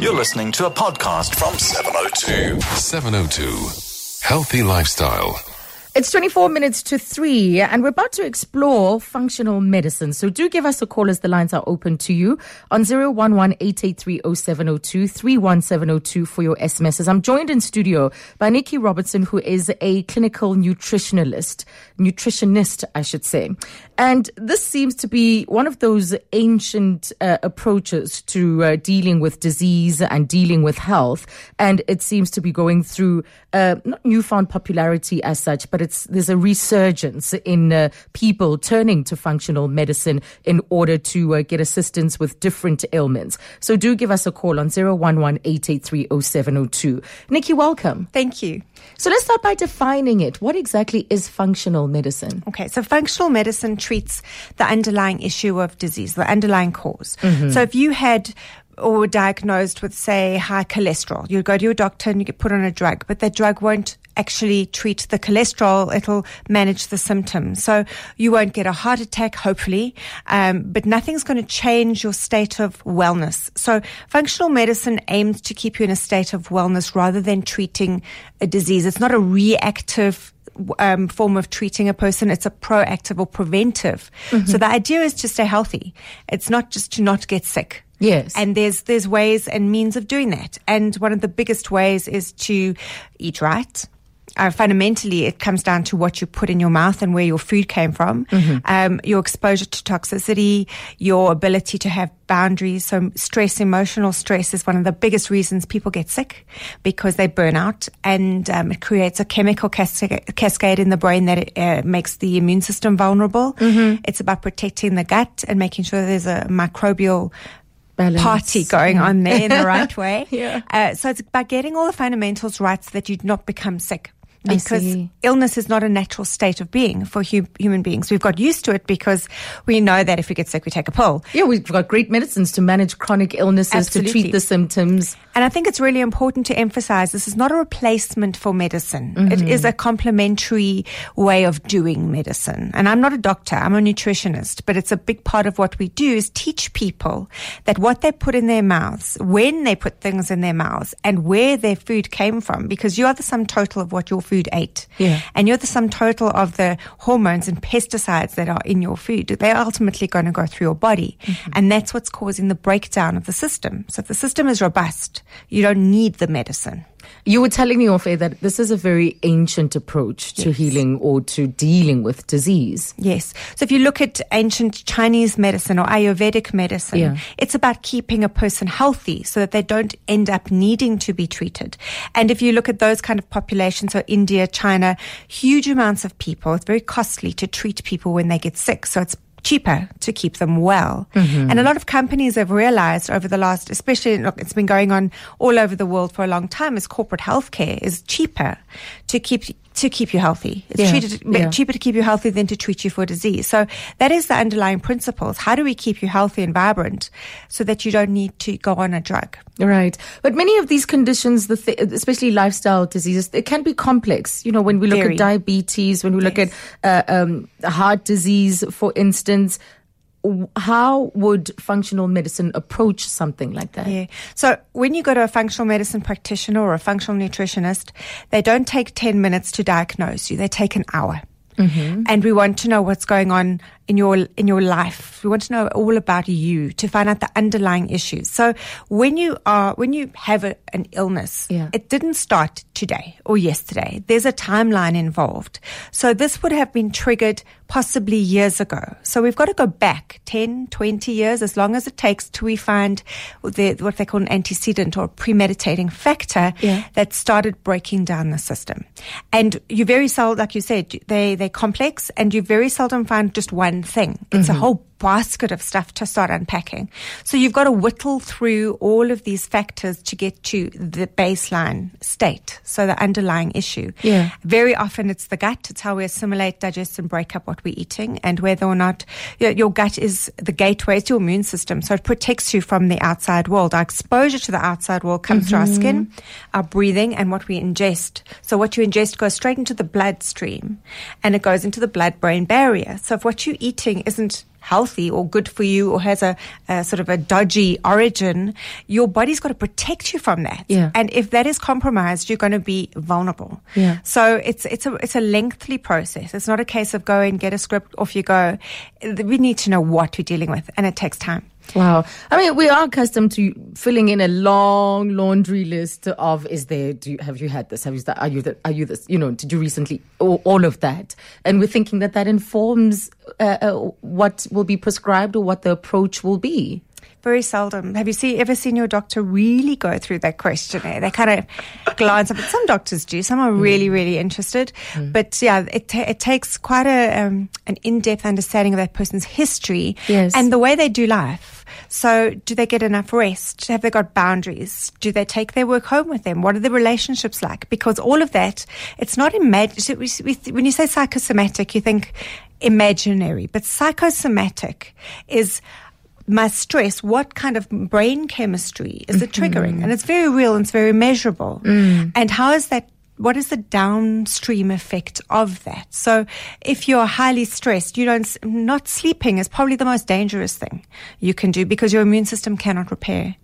You're listening to a podcast from 702. 702. Healthy Lifestyle. It's 24 minutes to 3, and we're about to explore functional medicine. So do give us a call as the lines are open to you on 011 31702 for your SMSs. I'm joined in studio by Nikki Robertson, who is a clinical nutritionalist, nutritionist, I should say. And this seems to be one of those ancient uh, approaches to uh, dealing with disease and dealing with health. And it seems to be going through uh, not newfound popularity as such, but it's there's a resurgence in uh, people turning to functional medicine in order to uh, get assistance with different ailments. So do give us a call on 011 Nikki, welcome. Thank you. So let's start by defining it. What exactly is functional medicine? Okay, so functional medicine treats the underlying issue of disease, the underlying because mm-hmm. So if you had or were diagnosed with, say, high cholesterol, you go to your doctor and you get put on a drug, but that drug won't actually treat the cholesterol. It'll manage the symptoms. So you won't get a heart attack, hopefully, um, but nothing's going to change your state of wellness. So functional medicine aims to keep you in a state of wellness rather than treating a disease. It's not a reactive um, form of treating a person. It's a proactive or preventive. Mm-hmm. So the idea is to stay healthy. It's not just to not get sick. Yes. And there's there's ways and means of doing that. And one of the biggest ways is to eat right. Uh, fundamentally, it comes down to what you put in your mouth and where your food came from, mm-hmm. um, your exposure to toxicity, your ability to have boundaries. So stress, emotional stress is one of the biggest reasons people get sick because they burn out and um, it creates a chemical cascade in the brain that it, uh, makes the immune system vulnerable. Mm-hmm. It's about protecting the gut and making sure there's a microbial Balance. party going on there in the right way. yeah. Uh, so it's about getting all the fundamentals right so that you do not become sick because illness is not a natural state of being for hu- human beings. We've got used to it because we know that if we get sick, we take a pill. Yeah, we've got great medicines to manage chronic illnesses, Absolutely. to treat the symptoms. And I think it's really important to emphasize this is not a replacement for medicine. Mm-hmm. It is a complementary way of doing medicine. And I'm not a doctor, I'm a nutritionist, but it's a big part of what we do is teach people that what they put in their mouths, when they put things in their mouths, and where their food came from, because you are the sum total of what your food food ate. Yeah. And you're the sum total of the hormones and pesticides that are in your food. They're ultimately going to go through your body. Mm-hmm. And that's what's causing the breakdown of the system. So if the system is robust, you don't need the medicine. You were telling me off air that this is a very ancient approach to yes. healing or to dealing with disease. Yes. So if you look at ancient Chinese medicine or Ayurvedic medicine, yeah. it's about keeping a person healthy so that they don't end up needing to be treated. And if you look at those kind of populations, so India, China, huge amounts of people, it's very costly to treat people when they get sick. So it's cheaper to keep them well. Mm-hmm. And a lot of companies have realized over the last, especially look, it's been going on all over the world for a long time, is corporate healthcare is cheaper to keep to keep you healthy. It's yeah, treated, yeah. cheaper to keep you healthy than to treat you for disease. So that is the underlying principles. How do we keep you healthy and vibrant so that you don't need to go on a drug? Right. But many of these conditions, the th- especially lifestyle diseases, it can be complex. You know, when we look Very. at diabetes, when we look yes. at uh, um, heart disease, for instance, how would functional medicine approach something like that? Yeah. So when you go to a functional medicine practitioner or a functional nutritionist, they don't take 10 minutes to diagnose you. They take an hour. Mm-hmm. And we want to know what's going on in your in your life. We want to know all about you to find out the underlying issues. So when you are when you have a, an illness, yeah. it didn't start today or yesterday. There's a timeline involved. So this would have been triggered possibly years ago. So we've got to go back 10, 20 years, as long as it takes till we find the, what they call an antecedent or premeditating factor yeah. that started breaking down the system. And you very seldom, like you said, they, they're complex and you very seldom find just one thing. It's mm-hmm. a whole basket of stuff to start unpacking. So you've got to whittle through all of these factors to get to the baseline state. So the underlying issue. Yeah. Very often it's the gut. It's how we assimilate, digest and break up what we're eating and whether or not you know, your gut is the gateway to your immune system. So it protects you from the outside world. Our exposure to the outside world comes mm-hmm. through our mm-hmm. skin, our breathing and what we ingest. So what you ingest goes straight into the bloodstream and it goes into the blood brain barrier. So if what you're eating isn't healthy or good for you or has a, a sort of a dodgy origin, your body's got to protect you from that. Yeah. And if that is compromised, you're going to be vulnerable. Yeah. So it's it's a it's a lengthy process. It's not a case of go and get a script, off you go. We need to know what we're dealing with, and it takes time. Wow. I mean, we are accustomed to filling in a long laundry list of is there, do you, have you had this? Have you, are you, the, are you this, you know, did you recently, all, all of that. And we're thinking that that informs uh, uh, what will be prescribed or what the approach will be. Very seldom. Have you see, ever seen your doctor really go through that questionnaire? They kind of glance up. But some doctors do. Some are really, really interested. But yeah, it, ta- it takes quite a um, an in depth understanding of that person's history Yes. and the way they do life. So, do they get enough rest? Have they got boundaries? Do they take their work home with them? What are the relationships like? Because all of that, it's not imagined. When you say psychosomatic, you think imaginary, but psychosomatic is must stress what kind of brain chemistry is it triggering? Mm-hmm. And it's very real and it's very measurable. Mm. And how is that? What is the downstream effect of that? So, if you're highly stressed, you don't, not sleeping is probably the most dangerous thing you can do because your immune system cannot repair.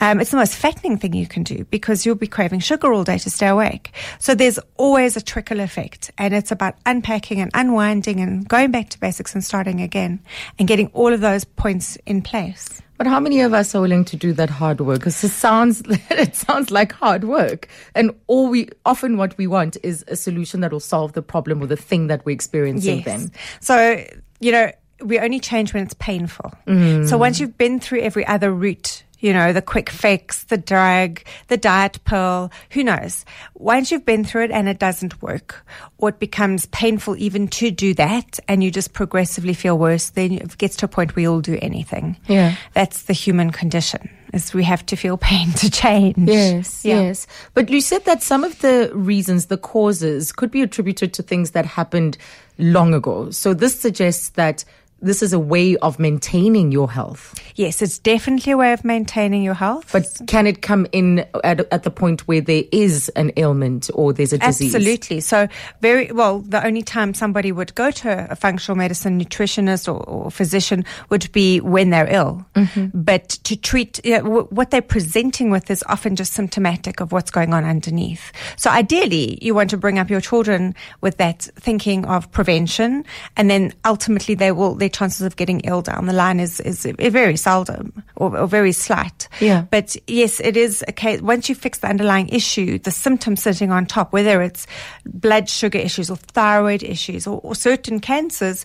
Um, it's the most fattening thing you can do because you'll be craving sugar all day to stay awake. So, there's always a trickle effect, and it's about unpacking and unwinding and going back to basics and starting again and getting all of those points in place. But how many of us are willing to do that hard work? Because it sounds it sounds like hard work, and all we often what we want is a solution that will solve the problem or the thing that we're experiencing. Then, So, you know, we only change when it's painful. Mm. So once you've been through every other route, you know, the quick fix, the drug, the diet pill, who knows? Once you've been through it and it doesn't work, or it becomes painful even to do that, and you just progressively feel worse, then it gets to a point where you'll do anything. Yeah. That's the human condition, is we have to feel pain to change. Yes, Yeah. yes. But you said that some of the reasons, the causes, could be attributed to things that happened long ago. So this suggests that this is a way of maintaining your health. Yes, it's definitely a way of maintaining your health. But can it come in at, at the point where there is an ailment or there's a disease? Absolutely. So, very well, the only time somebody would go to a functional medicine nutritionist or, or physician would be when they're ill. Mm-hmm. But to treat you know, w- what they're presenting with is often just symptomatic of what's going on underneath. So, ideally, you want to bring up your children with that thinking of prevention, and then ultimately they will chances of getting ill down the line is is very seldom or, or very slight. Yeah. But yes, it is a case. Once you fix the underlying issue, the symptoms sitting on top, whether it's blood sugar issues or thyroid issues or, or certain cancers,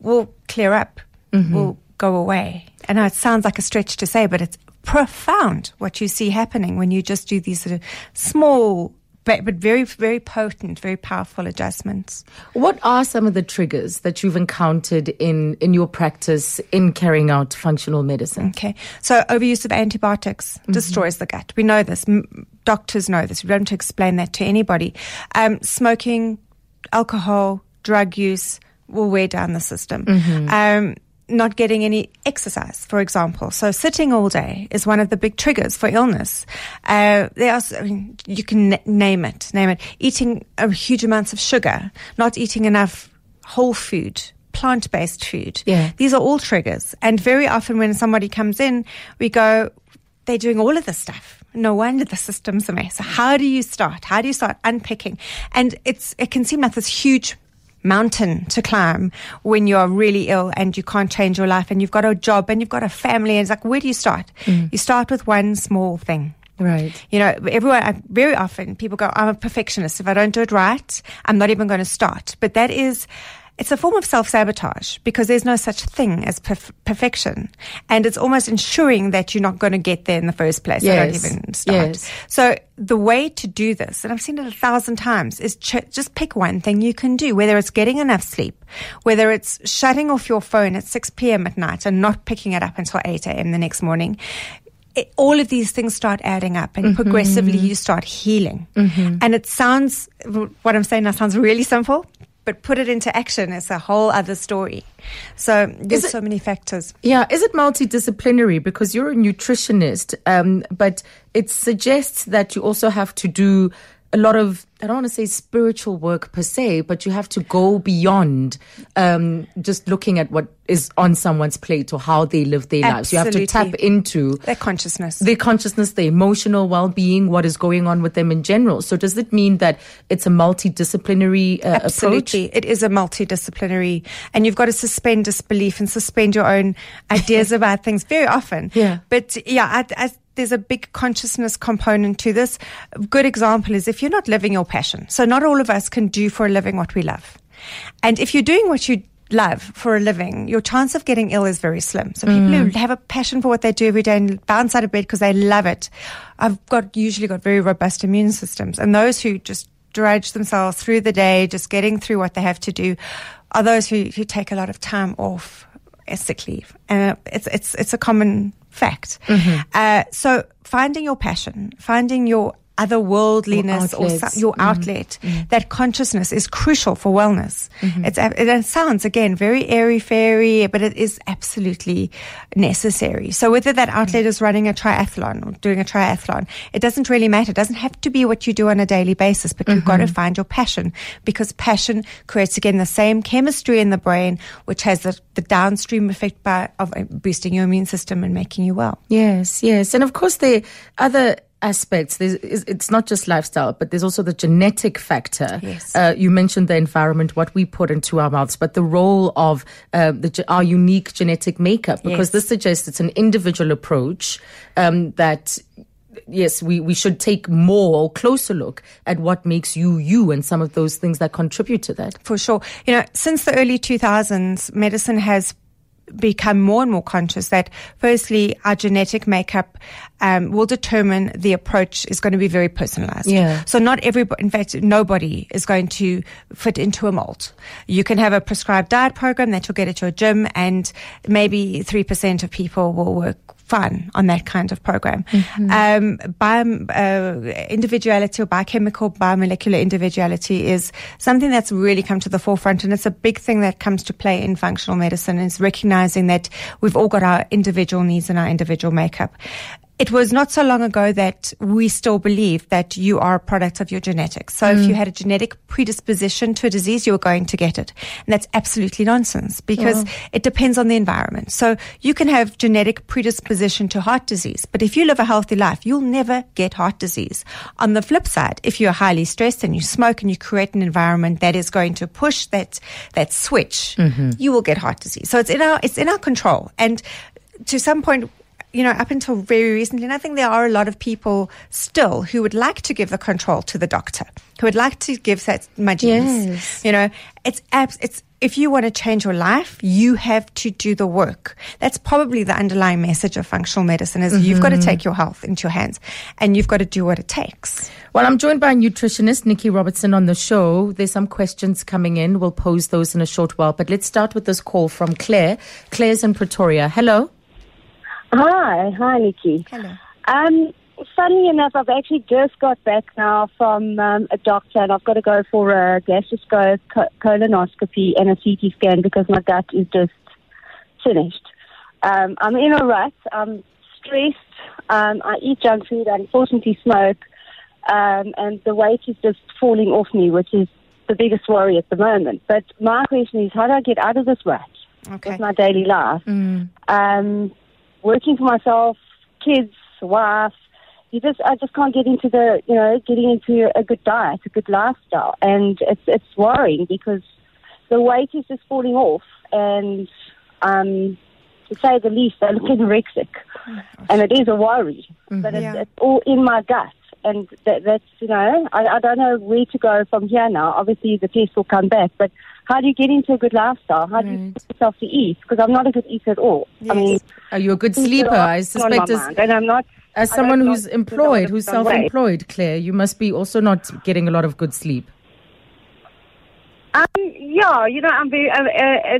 will clear up, mm-hmm. will go away. I know it sounds like a stretch to say, but it's profound what you see happening when you just do these sort of small. But, but very, very potent, very powerful adjustments. What are some of the triggers that you've encountered in, in your practice in carrying out functional medicine? Okay. So overuse of antibiotics destroys the gut. We know this. M- doctors know this. We don't have to explain that to anybody. Um, smoking, alcohol, drug use will wear down the system. Um, not getting any exercise, for example. So sitting all day is one of the big triggers for illness. Uh, there are, I mean, you can n- name it, name it. Eating a huge amounts of sugar, not eating enough whole food, plant-based food. Yeah. These are all triggers. And very often when somebody comes in, we go, they're doing all of this stuff. No wonder the system's a mess. How do you start? How do you start unpicking? And it's, it can seem like this huge mountain to climb when you're really ill and you can't change your life and you've got a job and you've got a family. And it's like, where do you start? Mm. You start with one small thing. Right. You know, everyone, I- very often people go, I'm a perfectionist. If I don't do it right, I'm not even going to start. But that is, it's a form of self sabotage because there's no such thing as perf- perfection. And it's almost ensuring that you're not going to get there in the first place. I don't even start. Yes. So the way to do this, and I've seen it a thousand times, is ch- just pick one thing you can do, whether it's getting enough sleep, whether it's shutting off your phone at 6 p.m. at night and not picking it up until 8 a.m. the next morning. It, all of these things start adding up and mm-hmm. progressively you start healing. Mm-hmm. And it sounds, what I'm saying now sounds really simple, but put it into action, it's a whole other story. So there's it- so many factors. Yeah, is it multidisciplinary? Because you're a nutritionist, um, but it suggests that you also have to do a lot of I don't want to say spiritual work per se, but you have to go beyond um, just looking at what is on someone's plate or how they live their lives. You have to tap into Their consciousness. their consciousness, their emotional well-being, what is going on with them in general. So does it mean that it's a multidisciplinary uh, approach? Absolutely. It is a multidisciplinary, and you've got to suspend disbelief and suspend your own ideas about things very often. Yeah. But yeah, I, I, there's a big consciousness component to this. A good example is if you're not living your passion. So not all of us can do for a living what we love. And if you're doing what you love for a living, your chance of getting ill is very slim. So people who have a passion for what they do every day and bounce out of bed because they love it, I've got usually got very robust immune systems. And those who just drudge themselves through the day, just getting through what they have to do, are those who, who take a lot of time off as sick leave. And it's, it's, it's a common fact. Uh, so finding your passion, finding your otherworldliness or, outlets. so- your mm-hmm. outlet, mm-hmm. that consciousness is crucial for wellness. Mm-hmm. It's, a- it, sounds again very airy fairy, but it is absolutely necessary. So whether that outlet is running a triathlon or doing a triathlon, it doesn't really matter. It doesn't have to be what you do on a daily basis, but you've got to find your passion because passion creates again the same chemistry in the brain, which has the, the downstream effect by, of uh, boosting your immune system and making you well. Yes, yes. And of course, the other aspects. There's, it's not just lifestyle, but there's also the genetic factor. Yes. Uh, you mentioned the environment, what we put into our mouths, but the role of uh, the, our unique genetic makeup, because Yes. this suggests it's an individual approach um, that. Yes, we, we should take more or closer look at what makes you you and some of those things that contribute to that. For sure. You know, since the early 2000s, medicine has become more and more conscious that firstly our genetic makeup um, will determine the approach is going to be very personalized Yeah. so not everybody in fact nobody is going to fit into a mold you can have a prescribed diet program that you'll get at your gym and maybe 3% of people will work fine on that kind of program. Um, bio, uh, individuality or biochemical, biomolecular individuality is something that's really come to the forefront, and it's a big thing that comes to play in functional medicine. Is recognizing that we've all got our individual needs and our individual makeup. It was not so long ago that we still believed that you are a product of your genetics. So if mm. you had a genetic predisposition to a disease, you were going to get it. And that's absolutely nonsense because it depends on the environment. So you can have genetic predisposition to heart disease, but if you live a healthy life, you'll never get heart disease. On the flip side, if you're highly stressed and you smoke and you create an environment that is going to push that, that switch, mm-hmm. you will get heart disease. So it's in our, it's in our control. And to some point, you know, up until very recently, and I think there are a lot of people still who would like to give the control to the doctor, who would like to give that my genes. Yes. You know, it's abs- it's if you want to change your life, you have to do the work. That's probably the underlying message of functional medicine is you've got to mm-hmm. take your health into your hands and you've got to do what it takes. Well, I'm joined by nutritionist Nikki Robertson on the show. There's some questions coming in. We'll pose those in a short while. But let's start with this call from Claire. Claire's in Pretoria. Hello. Hi, hi, Nikki. Hello. Um, funnily enough, I've actually just got back now from um, a doctor, and I've got to go for a gastroscope, co- colonoscopy, and a CT scan because my gut is just finished. Um, I'm in a rut. I'm stressed. Um, I eat junk food. I unfortunately smoke, um, and the weight is just falling off me, which is the biggest worry at the moment. But my question is, how do I get out of this rut? Okay. with my daily life. Um, working for myself, kids, wife. You just, I just can't get into the, you know, getting into a good diet, a good lifestyle, and it's it's worrying because the weight is just falling off, and um, to say the least, I look anorexic, and it is a worry. But it's, Yeah. it's all in my gut, and that, that's you know, I, I don't know where to go from here now. Obviously, the test will come back, but how do you get into a good lifestyle? How do you Right. get yourself to eat? Because I'm not a good eater at all. I mean, Are you a good sleeper? I suspect my as, mind, and I'm not. as someone who's don't employed, who's I've done right. self-employed, Claire, you must be also not getting a lot of good sleep. Um, yeah, you know, I'm very. Uh, uh, uh,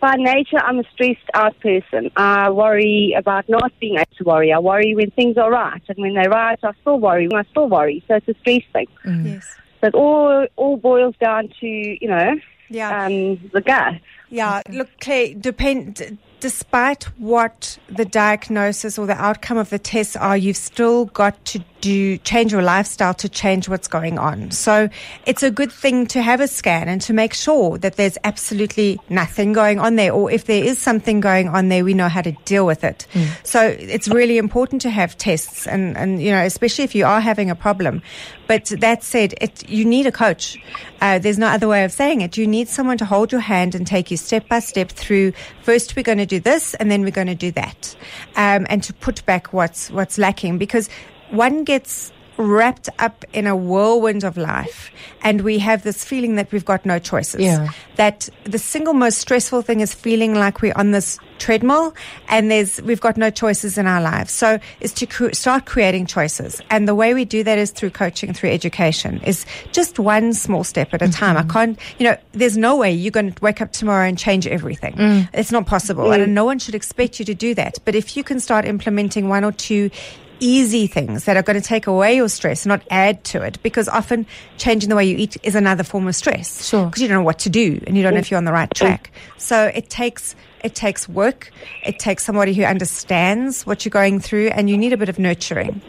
by nature, I'm a stressed out person. I worry about not being able to worry. I worry when things are right, and when they're right, I still worry. I still worry. So it's a stress thing. Yes. So it all all boils down to you know Yeah. um, the gut. Yeah, look, Claire, depend, d- despite what the diagnosis or the outcome of the tests are, you've still got to do change your lifestyle to change what's going on. So it's a good thing to have a scan and to make sure that there's absolutely nothing going on there. Or if there is something going on there, we know how to deal with it. So it's really important to have tests and, and, you know, especially if you are having a problem. But that said, it, you need a coach. Uh, there's no other way of saying it. You need someone to hold your hand and take you step by step through. First, we're going to do this, and then we're going to do that, um, and to put back what's what's lacking because one gets wrapped up in a whirlwind of life and we have this feeling that we've got no choices. Yeah. That the single most stressful thing is feeling like we're on this treadmill and there's we've got no choices in our lives. So is to cre- start creating choices. And the way we do that is through coaching, through education. Is just one small step at a time. I mm-hmm. can't, you know, there's no way you're going to wake up tomorrow and change everything. Mm. It's not possible. Mm. And no one should expect you to do that. But if you can start implementing one or two easy things that are going to take away your stress, not add to it. Because often changing the way you eat is another form of stress. Sure. Because you don't know what to do and you don't know if you're on the right track. So it takes it takes work. It takes somebody who understands what you're going through, and you need a bit of nurturing.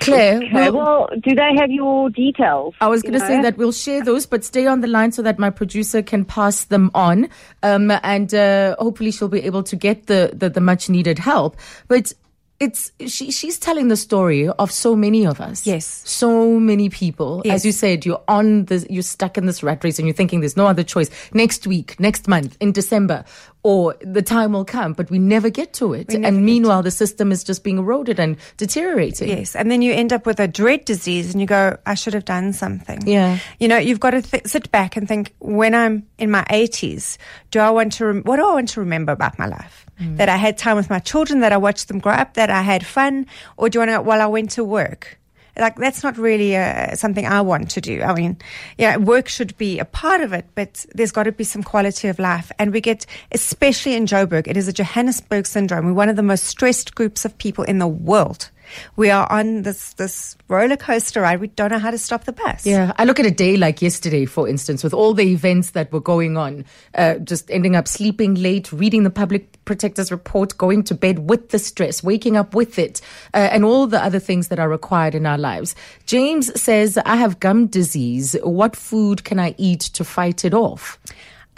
Claire, Okay, we'll- well, do they have your details? I was going to say that we'll share those, but stay on the line so that my producer can pass them on, um, and uh, hopefully she'll be able to get the, the, the much needed help. But it's she she's telling the story of so many of us. Yes. so many people. Yes. As you said, you're on this, you're stuck in this rat race, and you're thinking there's no other choice. Next week, next month, in December, or the time will come, but we never get to it. And meanwhile, the system is just being eroded and deteriorating. Yes, and then you end up with a dread disease, and you go, "I should have done something." Yeah. you know, you've got to th- sit back and think: when I'm in my 80s, do I want to? Rem- what do I want to remember about my life? Mm. That I had time with my children, that I watched them grow up, that I had fun, or do I want to? Well, I went to work. Like that's not really uh, something I want to do. I mean, yeah, work should be a part of it, but there's got to be some quality of life. And we get, especially in Joburg, it is a Johannesburg syndrome. We're one of the most stressed groups of people in the world. We are on this this roller coaster ride. We don't know how to stop the bus. Yeah, I look at a day like yesterday, for instance, with all the events that were going on, uh, just ending up sleeping late, reading the public protector's report, going to bed with the stress, waking up with it, uh, and all the other things that are required in our lives. James says, I have gum disease. What food can I eat to fight it off?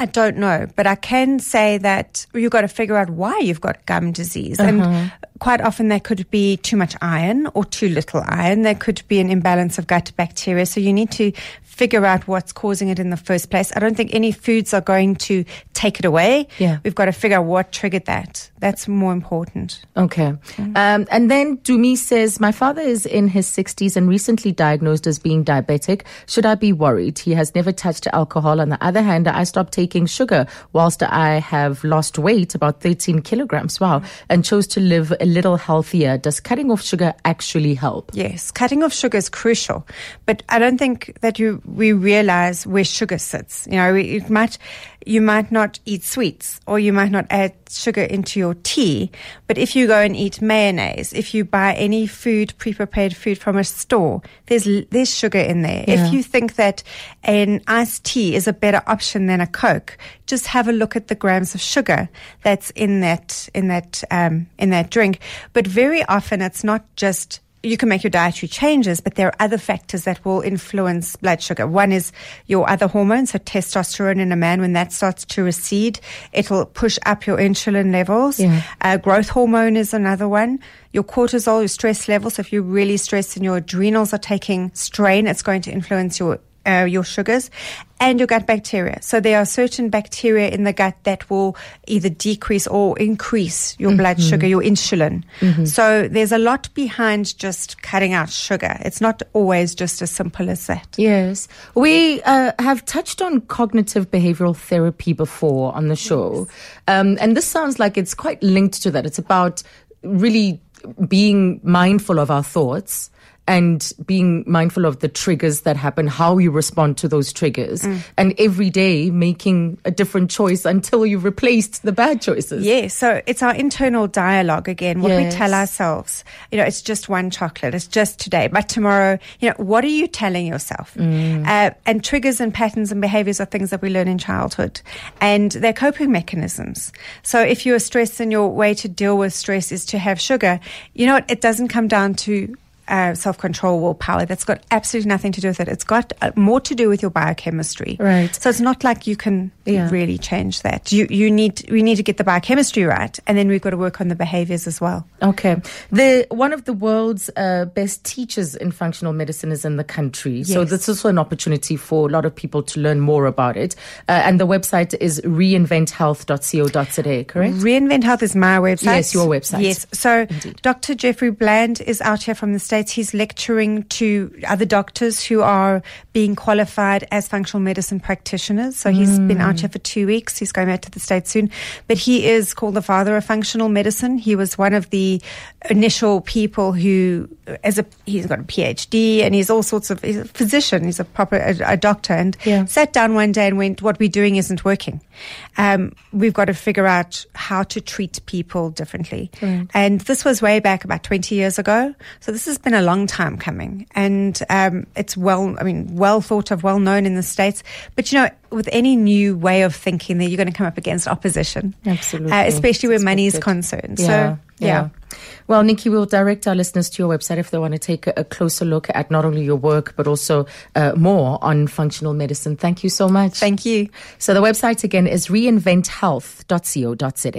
I don't know, but I can say that you've got to figure out why you've got gum disease. Uh-huh. And quite often there could be too much iron or too little iron. There could be an imbalance of gut bacteria. So you need to figure out what's causing it in the first place. I don't think any foods are going to take it away. Yeah. We've got to figure out what triggered that. That's more important. Okay. Um, and then Dumi says, My father is in his 60s and recently diagnosed as being diabetic. Should I be worried? He has never touched alcohol. On the other hand, I stopped taking sugar whilst I have lost weight, about 13 kilograms. Wow. And chose to live a little healthier. Does cutting off sugar actually help? Yes, cutting off sugar is crucial, but I don't think that you we realize where sugar sits. You know, you might you might not eat sweets or you might not add sugar into your tea, but if you go and eat mayonnaise, if you buy any food pre-prepared food from a store, there's there's sugar in there. Yeah. If you think that an iced tea is a better option than a Coke, just have a look at the grams of sugar that's in that in that um, in that drink. But very often, it's not just you can make your dietary changes, but there are other factors that will influence blood sugar. One is your other hormones, so testosterone in a man, when that starts to recede, it'll push up your insulin levels. Yeah. Uh, growth hormone is another one. Your cortisol, your stress levels. So if you're really stressed and your adrenals are taking strain, it's going to influence your uh, your sugars and your gut bacteria. So there are certain bacteria in the gut that will either decrease or increase your blood sugar, your insulin. So there's a lot behind just cutting out sugar. It's not always just as simple as that. Yes. We uh, have touched on cognitive behavioral therapy before on the show. Um, and this sounds like it's quite linked to that. It's about really being mindful of our thoughts. And being mindful of the triggers that happen, how you respond to those triggers, Mm. and every day making a different choice until you've replaced the bad choices. Yeah, so it's our internal dialogue again. What we tell ourselves, you know, it's just one chocolate, it's just today, but tomorrow, you know, what are you telling yourself? Uh, and triggers and patterns and behaviors are things that we learn in childhood, and they're coping mechanisms. So if you're stressed and your way to deal with stress is to have sugar, you know, what? it doesn't come down to uh, self-control, willpower. That's got absolutely nothing to do with it. It's got uh, more to do with your biochemistry. Right. So it's not like you can Yeah. really change that. You you need we need to get the biochemistry right, and then we've got to work on the behaviors as well. Okay. The one of the world's uh, best teachers in functional medicine is in the country. So this is also an opportunity for a lot of people to learn more about it. Uh, and the website is reinventhealth.co.za, correct? Reinvent Health is my website. Yes, your website. Yes. So Dr. Jeffrey Bland is out here from the States. He's lecturing to other doctors who are being qualified as functional medicine practitioners. So he's been out here for two weeks. He's going back to the States soon. But he is called the father of functional medicine. He was one of the initial people who, as a, he's got a PhD and he's all sorts of, he's a physician. He's a proper, a, a doctor and Yeah. sat down one day and went, what we're doing isn't working. Um, we've got to figure out how to treat people differently. And this was way back about 20 years ago. So this has been a long time coming. And um, it's well, I mean, well thought of, well known in the States. But you know, with any new way of thinking, that you're going to come up against opposition. Absolutely. Uh, especially where money is concerned. So, yeah. Well, Nikki, we'll direct our listeners to your website if they want to take a, a closer look at not only your work, but also uh, more on functional medicine. Thank you so much. Thank you. So the website again is reinventhealth.co.za.